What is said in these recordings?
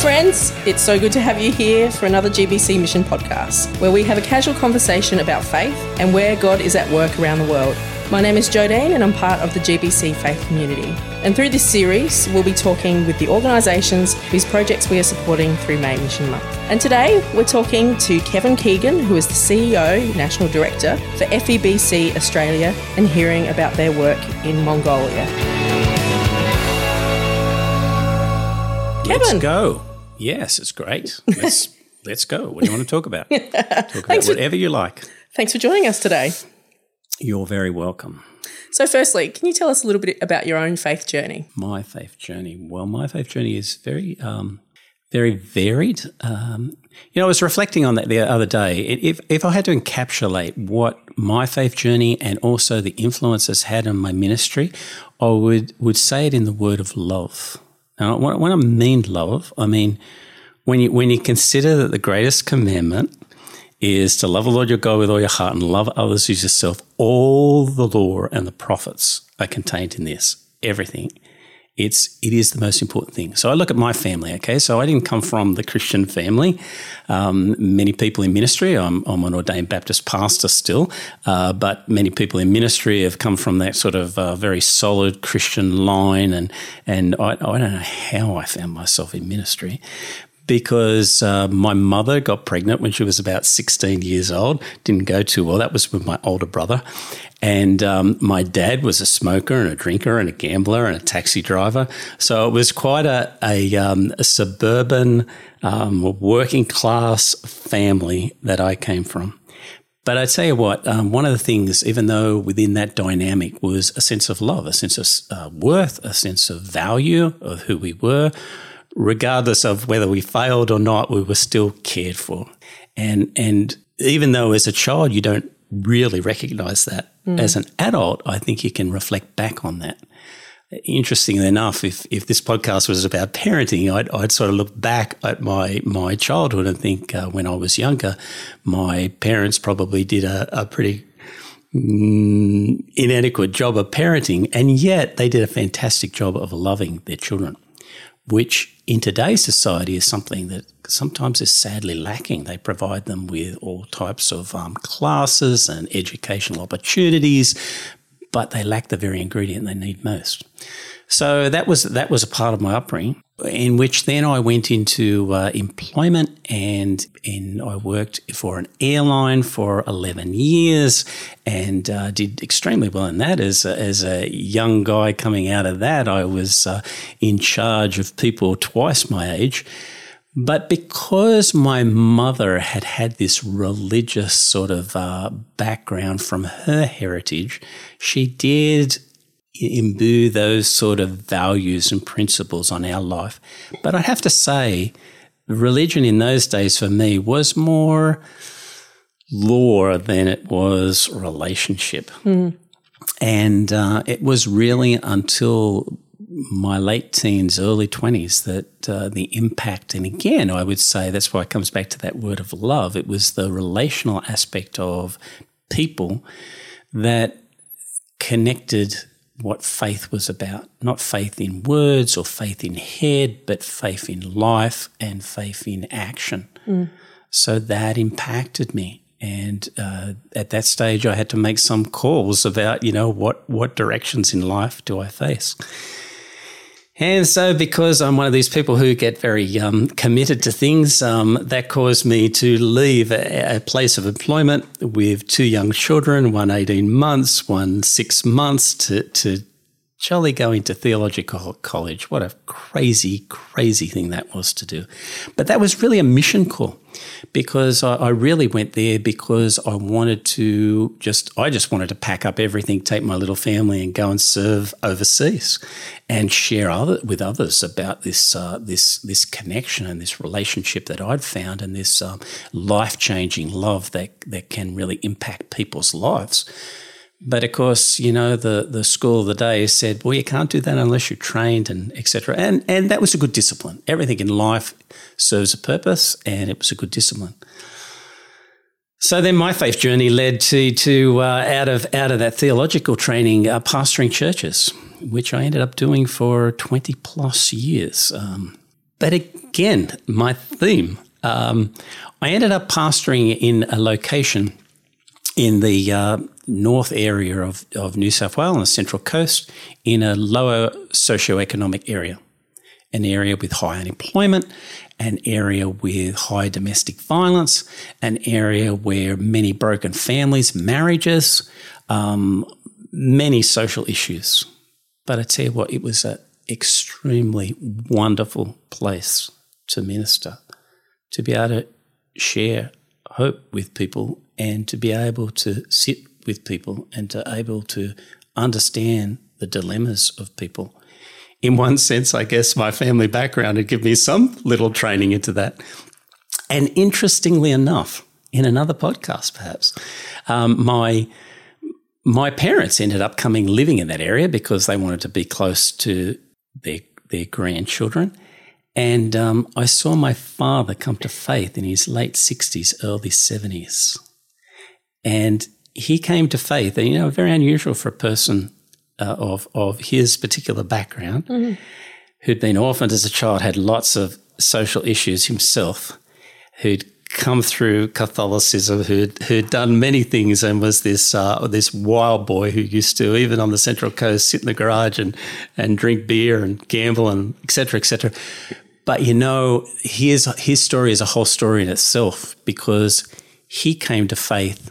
friends. It's so good to have you here for another GBC Mission podcast, where we have a casual conversation about faith and where God is at work around the world. My name is Jodine, and I'm part of the GBC faith community. And through this series, we'll be talking with the organisations whose projects we are supporting through May Mission Month. And today, we're talking to Kevin Keegan, who is the CEO, National Director for FEBC Australia, and hearing about their work in Mongolia. Let's Kevin. go. Yes, it's great. Let's let's go. What do you want to talk about? Talk about for- whatever you like. Thanks for joining us today. You're very welcome. So, firstly, can you tell us a little bit about your own faith journey? My faith journey. Well, my faith journey is very, um, very varied. Um, you know, I was reflecting on that the other day. If if I had to encapsulate what my faith journey and also the influence it's had on my ministry, I would would say it in the word of love. Now, when I mean love, I mean when you when you consider that the greatest commandment is to love the Lord your God with all your heart and love others as yourself. All the law and the prophets are contained in this. Everything. It's it is the most important thing. So I look at my family. Okay, so I didn't come from the Christian family. Um, many people in ministry. I'm, I'm an ordained Baptist pastor still, uh, but many people in ministry have come from that sort of uh, very solid Christian line. And and I, I don't know how I found myself in ministry, because uh, my mother got pregnant when she was about 16 years old. Didn't go too well. That was with my older brother. And um, my dad was a smoker and a drinker and a gambler and a taxi driver. So it was quite a, a, um, a suburban, um, working class family that I came from. But I tell you what, um, one of the things, even though within that dynamic was a sense of love, a sense of uh, worth, a sense of value of who we were, regardless of whether we failed or not, we were still cared for. And and even though as a child you don't really recognize that, as an adult, I think you can reflect back on that. Interestingly enough, if if this podcast was about parenting, I'd, I'd sort of look back at my my childhood and think uh, when I was younger, my parents probably did a, a pretty mm, inadequate job of parenting, and yet they did a fantastic job of loving their children which in today's society is something that sometimes is sadly lacking. They provide them with all types of um, classes and educational opportunities, but they lack the very ingredient they need most. So that was that was a part of my upbringing, in which then I went into uh, employment and and I worked for an airline for eleven years and uh, did extremely well in that. As a, as a young guy coming out of that, I was uh, in charge of people twice my age. But because my mother had had this religious sort of uh, background from her heritage, she did imbue those sort of values and principles on our life. But I have to say, religion in those days for me was more law than it was relationship. And uh, it was really until my late teens, early 20s that uh, the impact, and again, I would say that's why it comes back to that word of love. It was the relational aspect of people that connected what faith was about. Not faith in words or faith in head, but faith in life and faith in action. So that impacted me. And uh, at that stage, I had to make some calls about, you know, what, what directions in life do I face? And so, because I'm one of these people who get very um, committed to things, um, that caused me to leave a, a, place of employment with two young children, one 18 months, one six months, to, to jolly go into theological college. What a crazy, crazy thing that was to do. But that was really a mission call because I, I, really went there because I wanted to just, I just wanted to pack up everything, take my little family and go and serve overseas and share other, with others about this, uh, this, this connection and this relationship that I'd found and this um, life changing love that, that can really impact people's lives. But of course, you know, the, the school of the day said, well, you can't do that unless you're trained and etc. And and that was a good discipline. Everything in life serves a purpose, and it was a good discipline. So then, my faith journey led to to uh, out of out of that theological training, uh, pastoring churches, which I ended up doing for twenty plus years. Um, but again, my theme, um, I ended up pastoring in a location in the uh, north area of, of New South Wales on the central coast in a lower socioeconomic area, an area with high unemployment, an area with high domestic violence, an area where many broken families, marriages, um, many social issues. But I tell you what, it was an extremely wonderful place to minister, to be able to share hope with people and to be able to sit with people and to able to understand the dilemmas of people. In one sense, I guess my family background had given me some little training into that. And interestingly enough, in another podcast, perhaps, um, my my parents ended up coming living in that area because they wanted to be close to their their grandchildren. And um, I saw my father come to faith in his late 60s, early 70s. And he came to faith, and you know, very unusual for a person uh, of of his particular background, mm-hmm. who'd been orphaned as a child, had lots of social issues himself, who'd come through Catholicism, who'd who'd done many things, and was this uh, this wild boy who used to even on the Central Coast sit in the garage and and drink beer and gamble and etc. etc. But you know, his his story is a whole story in itself because he came to faith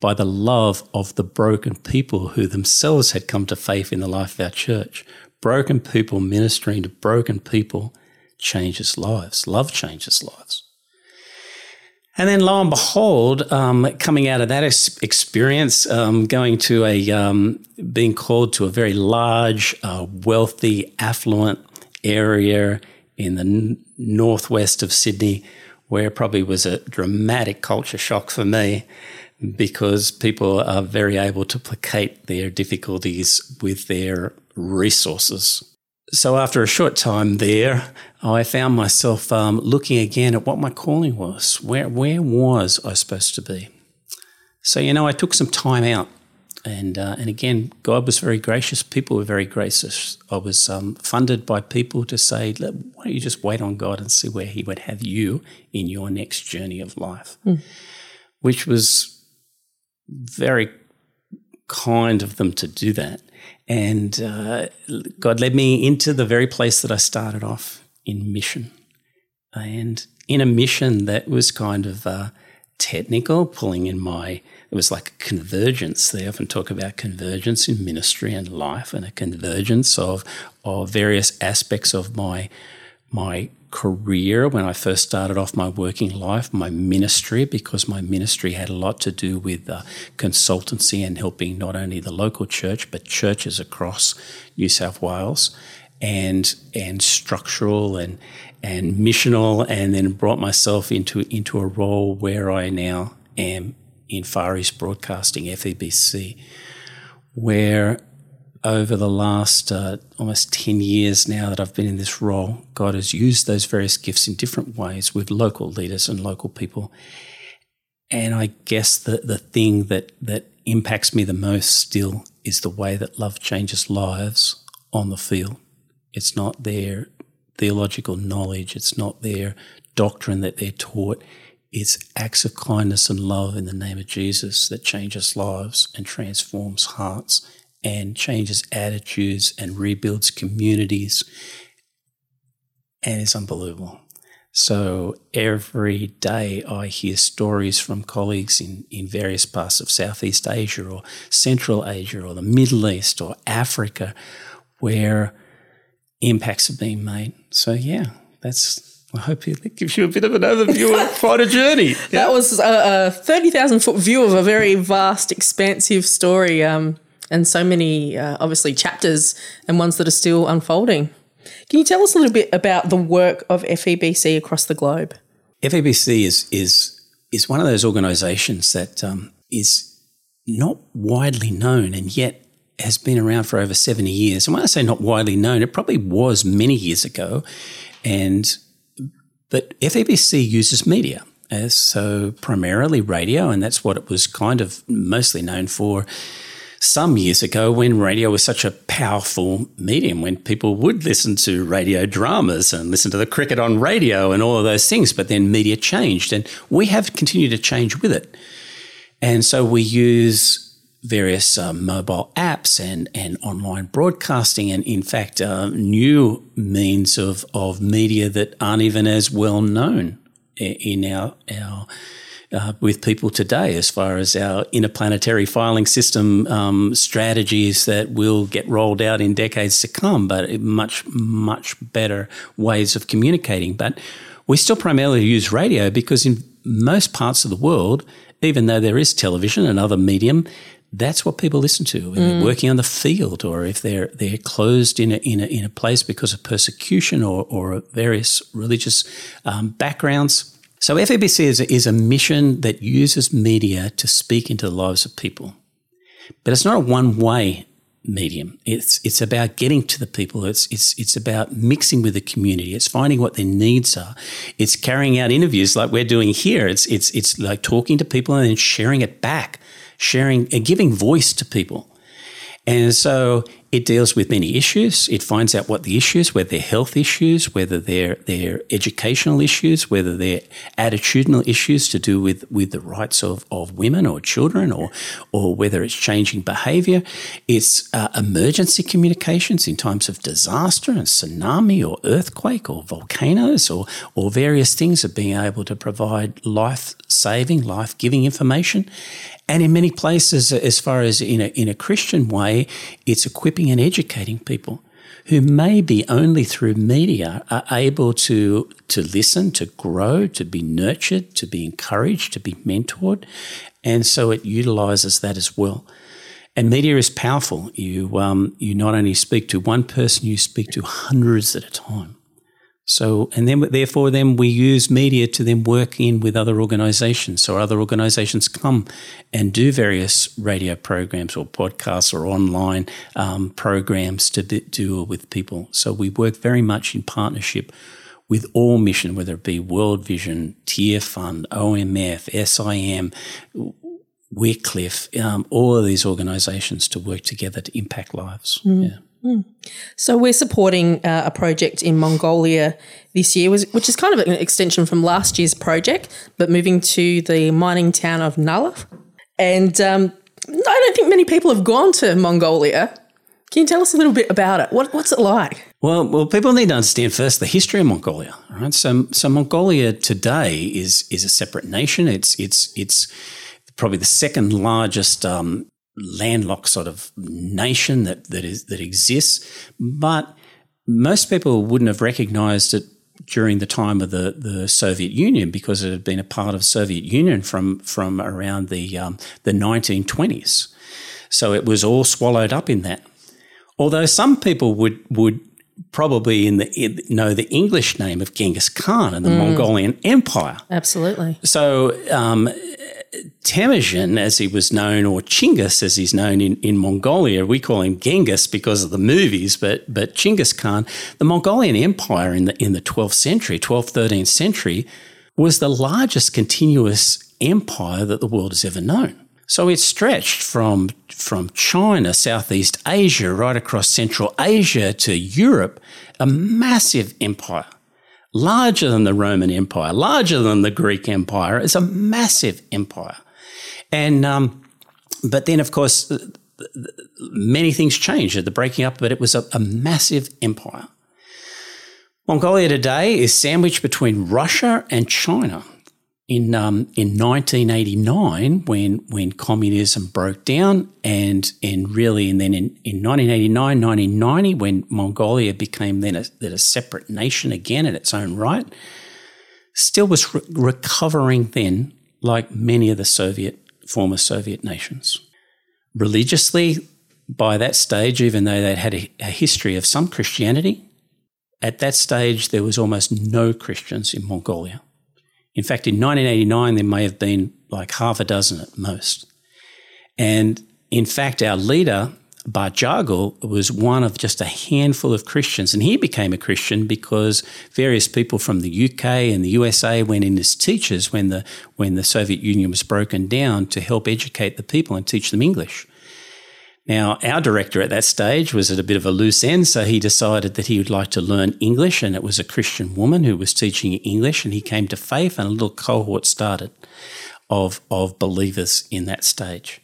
by the love of the broken people who themselves had come to faith in the life of our church. Broken people ministering to broken people changes lives. Love changes lives. And then, lo and behold, um, coming out of that ex- experience, um, going to a, um, being called to a very large, uh, wealthy, affluent area in the n- northwest of Sydney, where probably was a dramatic culture shock for me because people are very able to placate their difficulties with their resources. So, after a short time there, I found myself um, looking again at what my calling was. Where, where was I supposed to be? So, you know, I took some time out. And, uh, and again, God was very gracious. People were very gracious. I was um, funded by people to say, why don't you just wait on God and see where He would have you in your next journey of life? Mm. Which was very kind of them to do that. And uh, God led me into the very place that I started off in mission. And in a mission that was kind of uh, technical, pulling in my, it was like a convergence. They often talk about convergence in ministry and life and a convergence of, of various aspects of my, my career when I first started off my working life, my ministry, because my ministry had a lot to do with uh, consultancy and helping not only the local church but churches across New South Wales, and and structural and and missional, and then brought myself into into a role where I now am in Far East Broadcasting FEBC, where over the last uh, almost 10 years now that I've been in this role, God has used those various gifts in different ways with local leaders and local people. And I guess the, the thing that, that impacts me the most still is the way that love changes lives on the field. It's not their theological knowledge, it's not their doctrine that they're taught. It's acts of kindness and love in the name of Jesus that changes lives and transforms hearts and changes attitudes and rebuilds communities. And it's unbelievable. So every day I hear stories from colleagues in, in various parts of Southeast Asia or Central Asia or the Middle East or Africa where impacts have been made. So, yeah, that's I hope it gives you a bit of an overview of quite a journey. Yeah. That was a, a 30,000 foot view of a very vast, expansive story. Um, and so many, uh, obviously, chapters and ones that are still unfolding. Can you tell us a little bit about the work of FEBC across the globe? FEBC is is is one of those organisations that um, is not widely known and yet has been around for over 70 years. And when I say not widely known, it probably was many years ago. And but FEBC uses media. So primarily radio, and that's what it was kind of mostly known for some years ago when radio was such a powerful medium, when people would listen to radio dramas and listen to the cricket on radio and all of those things. But then media changed, and we have continued to change with it. And so we use various uh, mobile apps and, and online broadcasting, and in fact, uh, new means of, of media that aren't even as well known in our, our uh, with people today as far as our interplanetary filing system um, strategies that will get rolled out in decades to come, but much, much better ways of communicating. But we still primarily use radio because in most parts of the world, even though there is television and other medium, that's what people listen to. When mm. they're working on the field, or if they're they're closed in a in a, in a place because of persecution or or various religious um, backgrounds. So FEBC is a, is a mission that uses media to speak into the lives of people, but it's not a one way medium. It's it's about getting to the people. It's it's it's about mixing with the community. It's finding what their needs are. It's carrying out interviews like we're doing here. It's it's it's like talking to people and then sharing it back sharing and giving voice to people. And so it deals with many issues. It finds out what the issues, whether they're health issues, whether they're, they're educational issues, whether they're attitudinal issues to do with, with the rights of, of women or children, or, or whether it's changing behavior. It's uh, emergency communications in times of disaster and tsunami or earthquake or volcanoes or, or various things of being able to provide life saving, life giving information. And in many places, as far as in a, in a Christian way, it's and educating people who maybe only through media are able to, to listen, to grow, to be nurtured, to be encouraged, to be mentored. And so it utilizes that as well. And media is powerful. You, um, you not only speak to one person, you speak to hundreds at a time. So, and then therefore, then we use media to then work in with other organisations. So, other organisations come and do various radio programs or podcasts or online um, programs to do with people. So, we work very much in partnership with all mission, whether it be World Vision, Tearfund, OMF, SIM, Wycliffe, um, all of these organisations to work together to impact lives. Mm. Yeah. Mm. So we're supporting uh, a project in Mongolia this year, which is kind of an extension from last year's project, but moving to the mining town of Nalaikh. And um, I don't think many people have gone to Mongolia. Can you tell us a little bit about it? What, what's it like? Well, well, people need to understand first the history of Mongolia. Right, so so Mongolia today is is a separate nation. It's it's it's probably the second largest um, landlocked sort of nation that that is that exists, but most people wouldn't have recognized it during the time of the, the Soviet Union because it had been a part of Soviet Union from from around the um, the 1920s. So it was all swallowed up in that. Although some people would would probably in the in, know the English name of Genghis Khan and the mm. Mongolian Empire. Absolutely. So um, Temujin, as he was known, or Chinggis, as he's known in, in Mongolia, we call him Genghis because of the movies, but but Chinggis Khan, the Mongolian Empire in the in the 12th century, 12th, 13th century, was the largest continuous empire that the world has ever known. So it stretched from from China, Southeast Asia, right across Central Asia to Europe, a massive empire larger than the Roman Empire, larger than the Greek Empire. It's a massive empire. And, um, but then, of course, many things changed at the breaking up, but it was a, a massive empire. Mongolia today is sandwiched between Russia and China in um, in 1989 when when communism broke down and and really and then in, in 1989 1990 when Mongolia became then a, then a separate nation again in its own right still was re- recovering then like many of the Soviet former Soviet nations. Religiously by that stage even though they'd had a, a history of some Christianity at that stage there was almost no Christians in Mongolia in fact, in 1989, there may have been like half a dozen at most. And in fact, our leader, Batjargal, was one of just a handful of Christians. And he became a Christian because various people from the UK and the USA went in as teachers when the, when the Soviet Union was broken down to help educate the people and teach them English. Now, our director at that stage was at a bit of a loose end, so he decided that he would like to learn English, and it was a Christian woman who was teaching English, and he came to faith, and a little cohort started of of believers in that stage.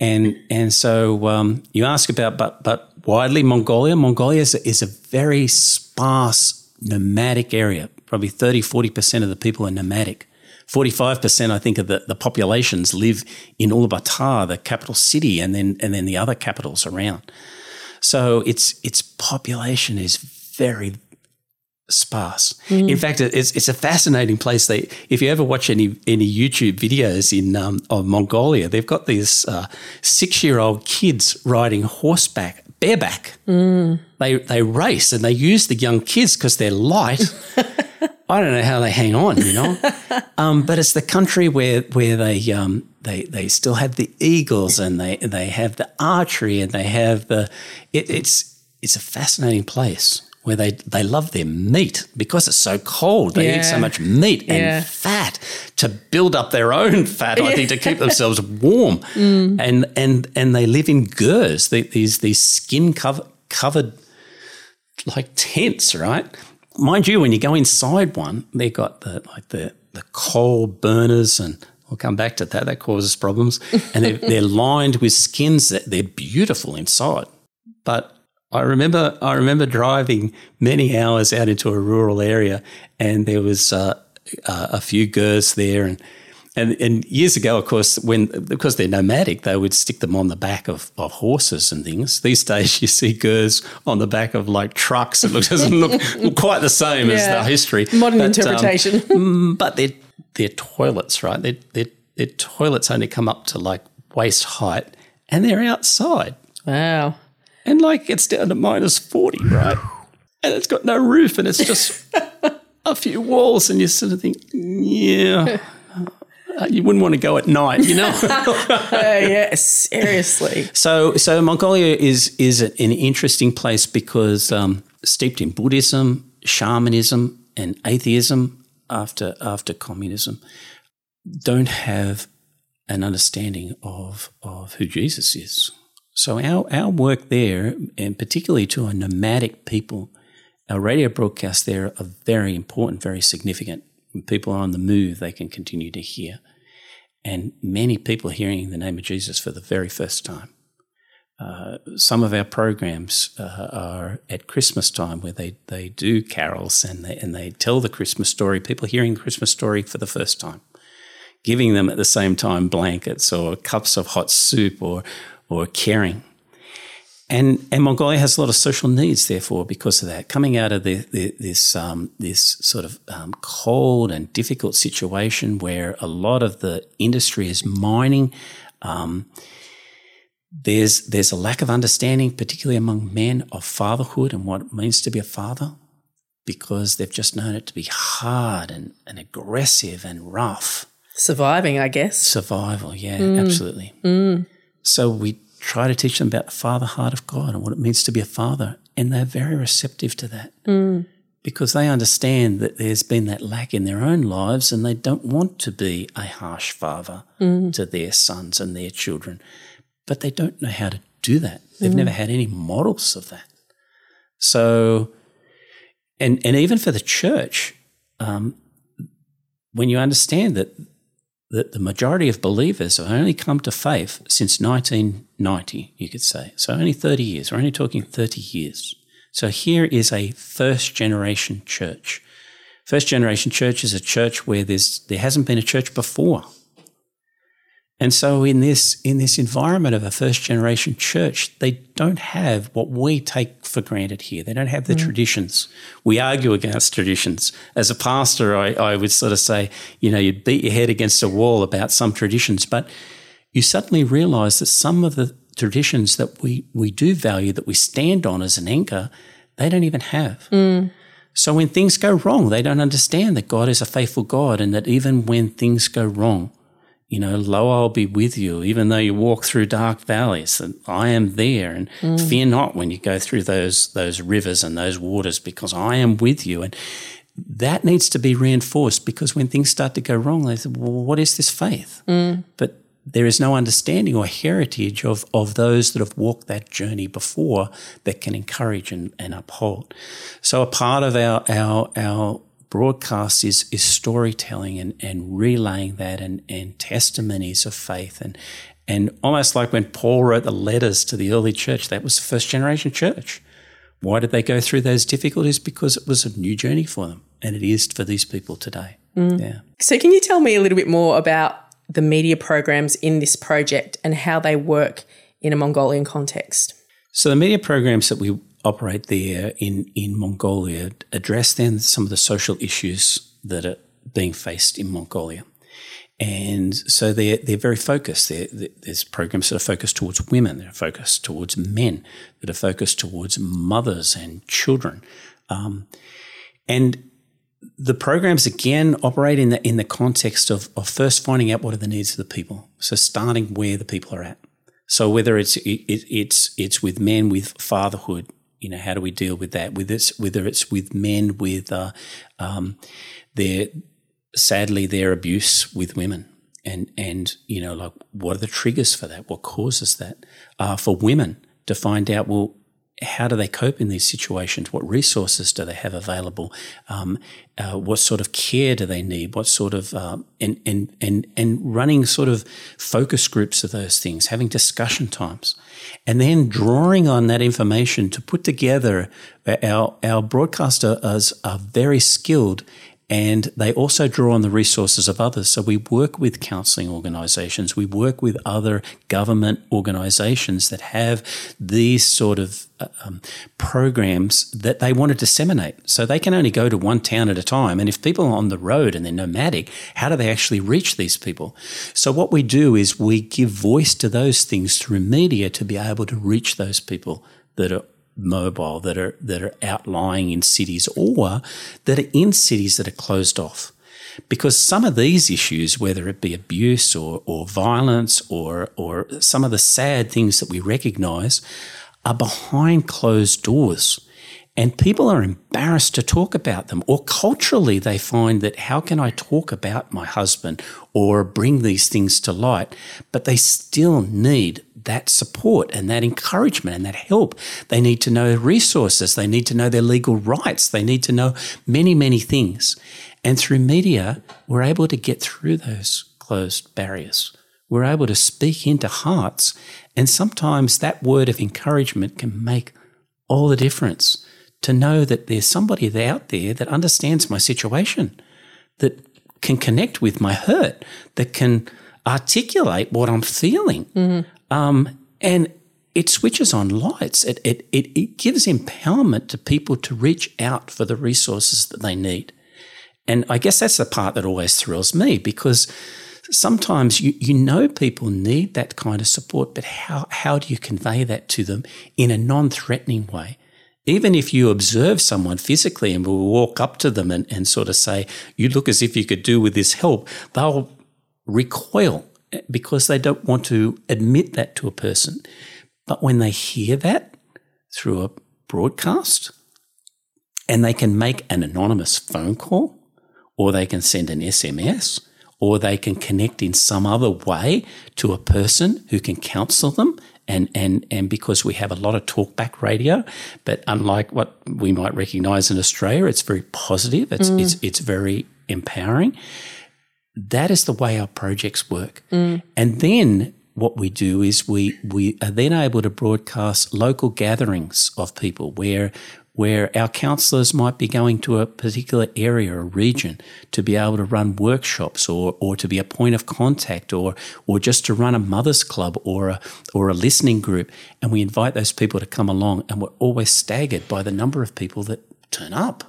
And and so um, you ask about, but but widely Mongolia. Mongolia is a, is a very sparse nomadic area. Probably 30, 40 percent of the people are nomadic. 45%, I think, of the, the populations live in Ulaanbaatar, the capital city, and then, and then the other capitals around. So its, its population is very sparse. Mm. In fact, it's, it's a fascinating place. They, if you ever watch any, any YouTube videos in um, of Mongolia, they've got these uh, six year old kids riding horseback, bareback. Mm. They, they race and they use the young kids because they're light. I don't know how they hang on, you know. um, but it's the country where where they um, they they still have the eagles and they they have the archery and they have the. It, it's it's a fascinating place where they they love their meat because it's so cold. They yeah. eat so much meat and yeah. fat to build up their own fat. I think to keep themselves warm, mm. and and and they live in gers. these these skin cover, covered like tents, right? Mind you, when you go inside one, they've got the like the the coal burners and we'll come back to that. That causes problems. And they're, they're lined with skins that they're beautiful inside. But I remember I remember driving many hours out into a rural area, and there was uh, uh, a few girls there, and and, and years ago, of course, when because they're nomadic, they would stick them on the back of, of horses and things. These days, you see gers on the back of like trucks. It looks, doesn't look, quite the same yeah. as the history. Modern but, um, interpretation. Um, but they're, they're toilets, right? Their, their, their toilets only come up to like waist height and they're outside. Wow. And like it's down to minus 40, right? And it's got no roof and it's just a few walls. And you sort of think, yeah. Uh, you wouldn't want to go at night, you know. uh, yeah, seriously. So, so Mongolia is is an interesting place because um, steeped in Buddhism, shamanism, and atheism after after communism, don't have an understanding of of who Jesus is. So our our work there, and particularly to a nomadic people, our radio broadcasts there are very important, very significant when people are on the move, they can continue to hear. And many people hearing the name of Jesus for the very first time. Uh, some of our programs uh, are at Christmas time where they, they do carols and they, and they tell the Christmas story, people hearing the Christmas story for the first time, giving them at the same time blankets or cups of hot soup or, or caring. And, and Mongolia has a lot of social needs, therefore, because of that. Coming out of the, the, this um, this sort of um, cold and difficult situation where a lot of the industry is mining, um, there's there's a lack of understanding, particularly among men, of fatherhood and what it means to be a father, because they've just known it to be hard and, and aggressive and rough. Surviving, I guess. Survival, yeah, mm. absolutely. Mm. So we try to teach them about the father heart of God and what it means to be a father. And they're very receptive to that mm. because they understand that there's been that lack in their own lives and they don't want to be a harsh father mm. to their sons and their children. But they don't know how to do that. They've mm. never had any models of that. So, and, and even for the church, um, when you understand that that the majority of believers have only come to faith since 1990, you could say. So only 30 years. We're only talking 30 years. So here is a first generation church. First generation church is a church where there's, there hasn't been a church before. And so in this in this environment of a first generation church, they don't have what we take for granted here. They don't have the mm. traditions. We argue against traditions. As a pastor, I, I would sort of say, you know, you'd beat your head against a wall about some traditions, but you suddenly realize that some of the traditions that we, we do value, that we stand on as an anchor, they don't even have. Mm. So when things go wrong, they don't understand that God is a faithful God and that even when things go wrong, you know, lo, I'll be with you, even though you walk through dark valleys, and I am there. And mm. fear not when you go through those those rivers and those waters, because I am with you. And that needs to be reinforced because when things start to go wrong, they say, well, what is this faith? Mm. But there is no understanding or heritage of, of those that have walked that journey before that can encourage and, and uphold. So a part of our, our, our broadcast is, is storytelling and, and relaying that and, and testimonies of faith and, and almost like when Paul wrote the letters to the early church, that was first generation church. Why did they go through those difficulties? Because it was a new journey for them, and it is for these people today. Mm. Yeah. So, can you tell me a little bit more about the media programs in this project and how they work in a Mongolian context? So, the media programs that we operate there in, in Mongolia address then some of the social issues that are being faced in Mongolia. And so they're, they're very focused. They're, there's programs that are focused towards women, that are focused towards men, that are focused towards mothers and children. Um, and the programs again operate in the in the context of, of first finding out what are the needs of the people. So starting where the people are at. So whether it's it, it's it's with men with fatherhood, you know, how do we deal with that? With this, whether it's with men with uh, um, their sadly their abuse with women. And and you know like what are the triggers for that? What causes that? Uh, for women to find out well how do they cope in these situations? What resources do they have available? Um, uh, what sort of care do they need? What sort of um, and, and and and running sort of focus groups of those things having discussion times and then drawing on that information to put together uh, our our broadcasters are very skilled and they also draw on the resources of others. So we work with counselling organisations, we work with other government organisations that have these sort of uh, um, programs that they want to disseminate. So they can only go to one town at a time. And if people are on the road and they're nomadic, how do they actually reach these people? So what we do is we give voice to those things through media to be able to reach those people that are mobile that are that are outlying in cities or that are in cities that are closed off. Because some of these issues, whether it be abuse or, or violence or or some of the sad things that we recognise, are behind closed doors. And people are embarrassed to talk about them, or culturally, they find that how can I talk about my husband or bring these things to light? But they still need that support and that encouragement and that help. They need to know resources. They need to know their legal rights. They need to know many, many things. And through media, we're able to get through those closed barriers. We're able to speak into hearts. And sometimes that word of encouragement can make all the difference to know that there's somebody out there that understands my situation, that can connect with my hurt, that can articulate what I'm feeling. Mm-hmm. Um, and it switches on lights. It, it, it, it gives empowerment to people to reach out for the resources that they need. And I guess that's the part that always thrills me because sometimes you, you know people need that kind of support, but how, how do you convey that to them in a non threatening way? Even if you observe someone physically and will walk up to them and, and sort of say, You look as if you could do with this help, they'll recoil eh, because they don't want to admit that to a person. But when they hear that through a broadcast and they can make an anonymous phone call or they can send an SMS or they can connect in some other way to a person who can counsel them and and and because we have a lot of talkback radio, but unlike what we might recognise in Australia, it's very positive. It's mm. it's it's very empowering. That is the way our projects work. Mm. And then what we do is we, we are then able to broadcast local gatherings of people where where our counsellors might be going to a particular area or region to be able to run workshops or, or to be a point of contact or, or just to run a mother's club or a, or a listening group. And we invite those people to come along and we're always staggered by the number of people that turn up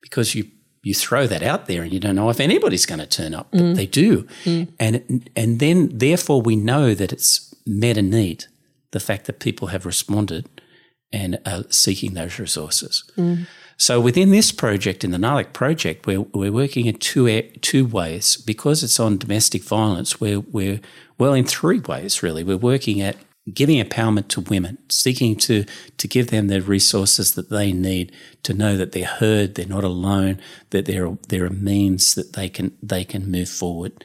because you you throw that out there and you don't know if anybody's going to turn up, but mm. they do. Mm. And, and then, therefore, we know that it's met a need, the fact that people have responded and are seeking those resources. Mm. So within this project, in the Nalaikh project, we're, we're working in two, two ways. Because it's on domestic violence, we're, we're, well, in three ways, really. We're working at giving empowerment to women, seeking to, to give them the resources that they need to know that they're heard, they're not alone, that there are, there are means that they can, they can move forward.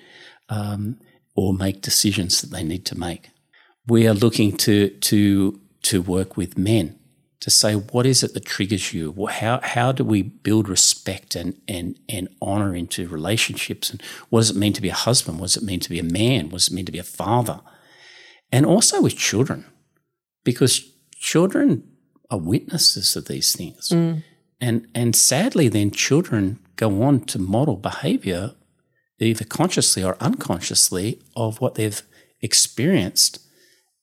Um, or make decisions that they need to make. We are looking to, to, to work with men to say, what is it that triggers you? How, how do we build respect and, and, and honor into relationships? And what does it mean to be a husband? What does it mean to be a man? What does it mean to be a father? And also with children, because children are witnesses of these things. Mm. And, and sadly, then children go on to model behavior, either consciously or unconsciously, of what they've experienced.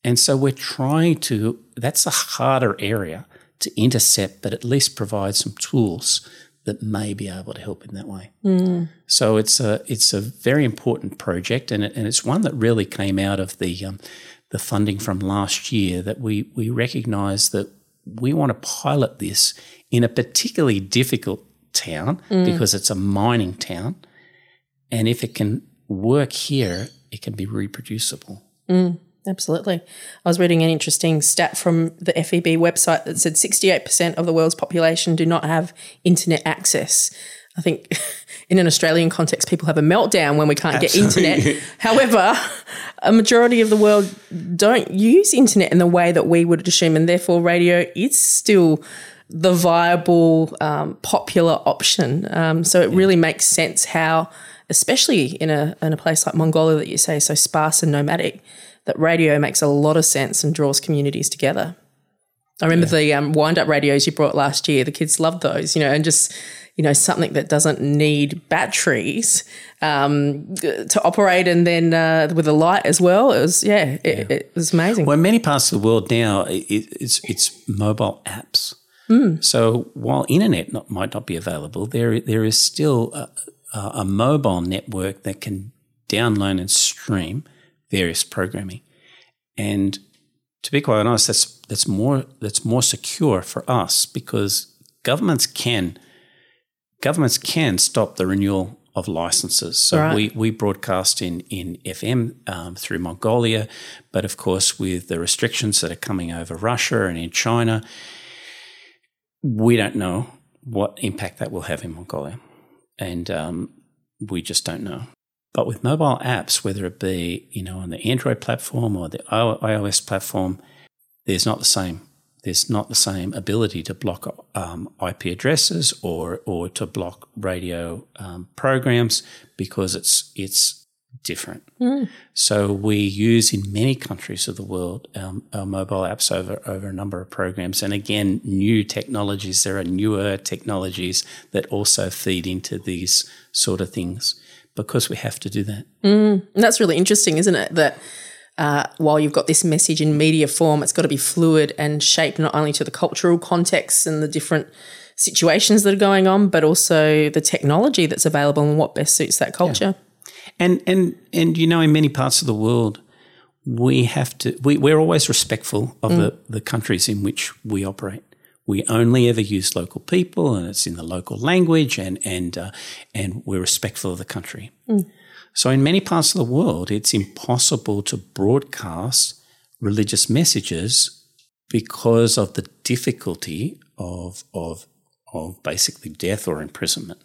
And so we're trying to, that's a harder area to intercept, but at least provide some tools that may be able to help in that way. Mm. So it's a it's a very important project, and it, and it's one that really came out of the um, the funding from last year that we we recognise that we want to pilot this in a particularly difficult town mm. because it's a mining town, and if it can work here, it can be reproducible. Mm. Absolutely. I was reading an interesting stat from the FEB website that said 68% of the world's population do not have internet access. I think in an Australian context, people have a meltdown when we can't Absolutely. get internet. However, a majority of the world don't use internet in the way that we would assume, and therefore, radio is still the viable, um, popular option. Um, so it yeah. really makes sense how, especially in a in a place like Mongolia that you say is so sparse and nomadic, that radio makes a lot of sense and draws communities together. I remember yeah. the um, wind up radios you brought last year. The kids loved those, you know, and just you know something that doesn't need batteries um, to operate, and then uh, with a light as well. It was yeah, it, yeah. it was amazing. Well, in many parts of the world now, it, it's it's mobile apps. Mm. So while internet not, might not be available, there there is still a, a mobile network that can download and stream various programming. And to be quite honest, that's that's more that's more secure for us because governments can governments can stop the renewal of licenses. So right. we, we broadcast in in FM um, through Mongolia, but of course with the restrictions that are coming over Russia and in China, we don't know what impact that will have in Mongolia, and um, we just don't know. But with mobile apps, whether it be you know on the Android platform or the iOS platform, there's not the same. There's not the same ability to block um, IP addresses or or to block radio um, programs because it's it's different. Mm. So we use in many countries of the world um, our mobile apps over over a number of programs, and again, new technologies. There are newer technologies that also feed into these sort of things because we have to do that. Mm, that's really interesting, isn't it? That uh, while you've got this message in media form, it's got to be fluid and shaped not only to the cultural context and the different situations that are going on, but also the technology that's available and what best suits that culture. Yeah. And and and you know, in many parts of the world, we have to we, we're always respectful of mm. the, the countries in which we operate we only ever use local people and it's in the local language and and uh, and we're respectful of the country. Mm. So in many parts of the world, it's impossible to broadcast religious messages because of the difficulty of of of basically death or imprisonment.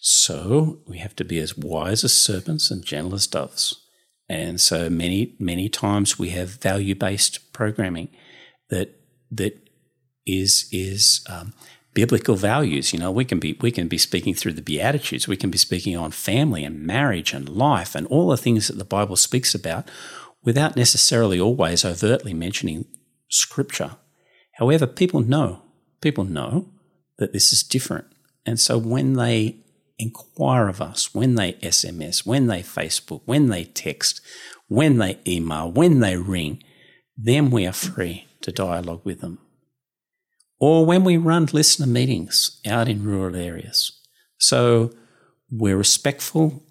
So we have to be as wise as serpents and gentle as doves. And so many many times we have value based programming that that is is um, biblical values. You know, we can be we can be speaking through the Beatitudes. We can be speaking on family and marriage and life and all the things that the Bible speaks about, without necessarily always overtly mentioning Scripture. However, people know people know that this is different, and so when they inquire of us, when they SMS, when they Facebook, when they text, when they email, when they ring, then we are free to dialogue with them or when we run listener meetings out in rural areas. So we're respectful.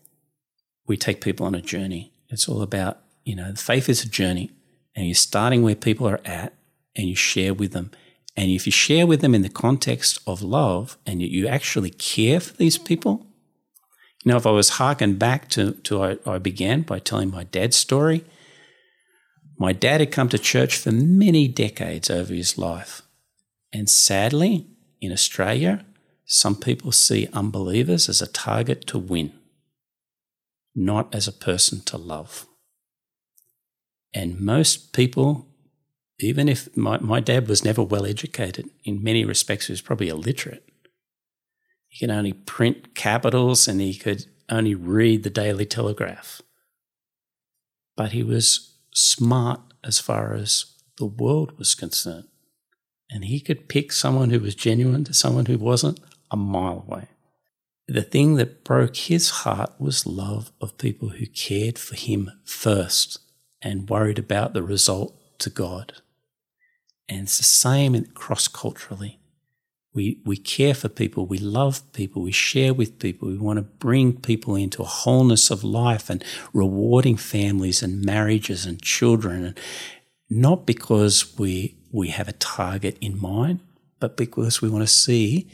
We take people on a journey. It's all about, you know, faith is a journey and you're starting where people are at and you share with them. And if you share with them in the context of love and you actually care for these people, you know, if I was harkened back to, to I, I began by telling my dad's story, my dad had come to church for many decades over his life. And sadly, in Australia, some people see unbelievers as a target to win. not as a person to love. And most people, even if my, my dad was never well educated, in many respects, he was probably illiterate. He could only print capitals and he could only read the Daily Telegraph. But he was smart as far as the world was concerned. And he could pick someone who was genuine to someone who wasn't a mile away. The thing that broke his heart was love of people who cared for him first and worried about the result to God. And it's the same cross culturally. We, we care for people, we love people, we share with people, we want to bring people into a wholeness of life and rewarding families and marriages and children. And not because we, we have a target in mind, but because we want to see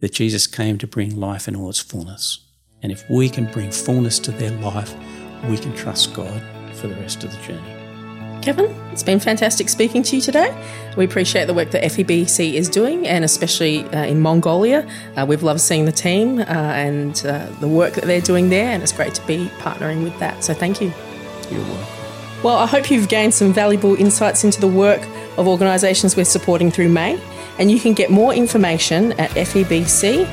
that Jesus came to bring life in all its fullness. And if we can bring fullness to their life, we can trust God for the rest of the journey. Kevin, it's been fantastic speaking to you today. We appreciate the work that FEBC is doing, and especially uh, in Mongolia. Uh, we've loved seeing the team uh, and uh, the work that they're doing there, and it's great to be partnering with that. So, thank you. You're welcome. Well, I hope you've gained some valuable insights into the work of organisations we're supporting through May, and you can get more information at febc.org.au.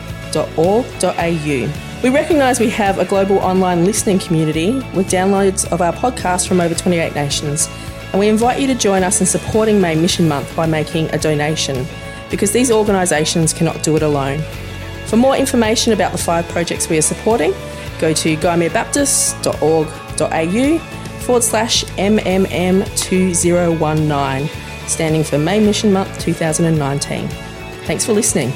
We recognise we have a global online listening community with downloads of our podcast from over 28 nations and we invite you to join us in supporting May Mission Month by making a donation, because these organisations cannot do it alone. For more information about the five projects we are supporting, go to gymeabaptist.org.au forward slash MMM2019, standing for May Mission Month 2019. Thanks for listening.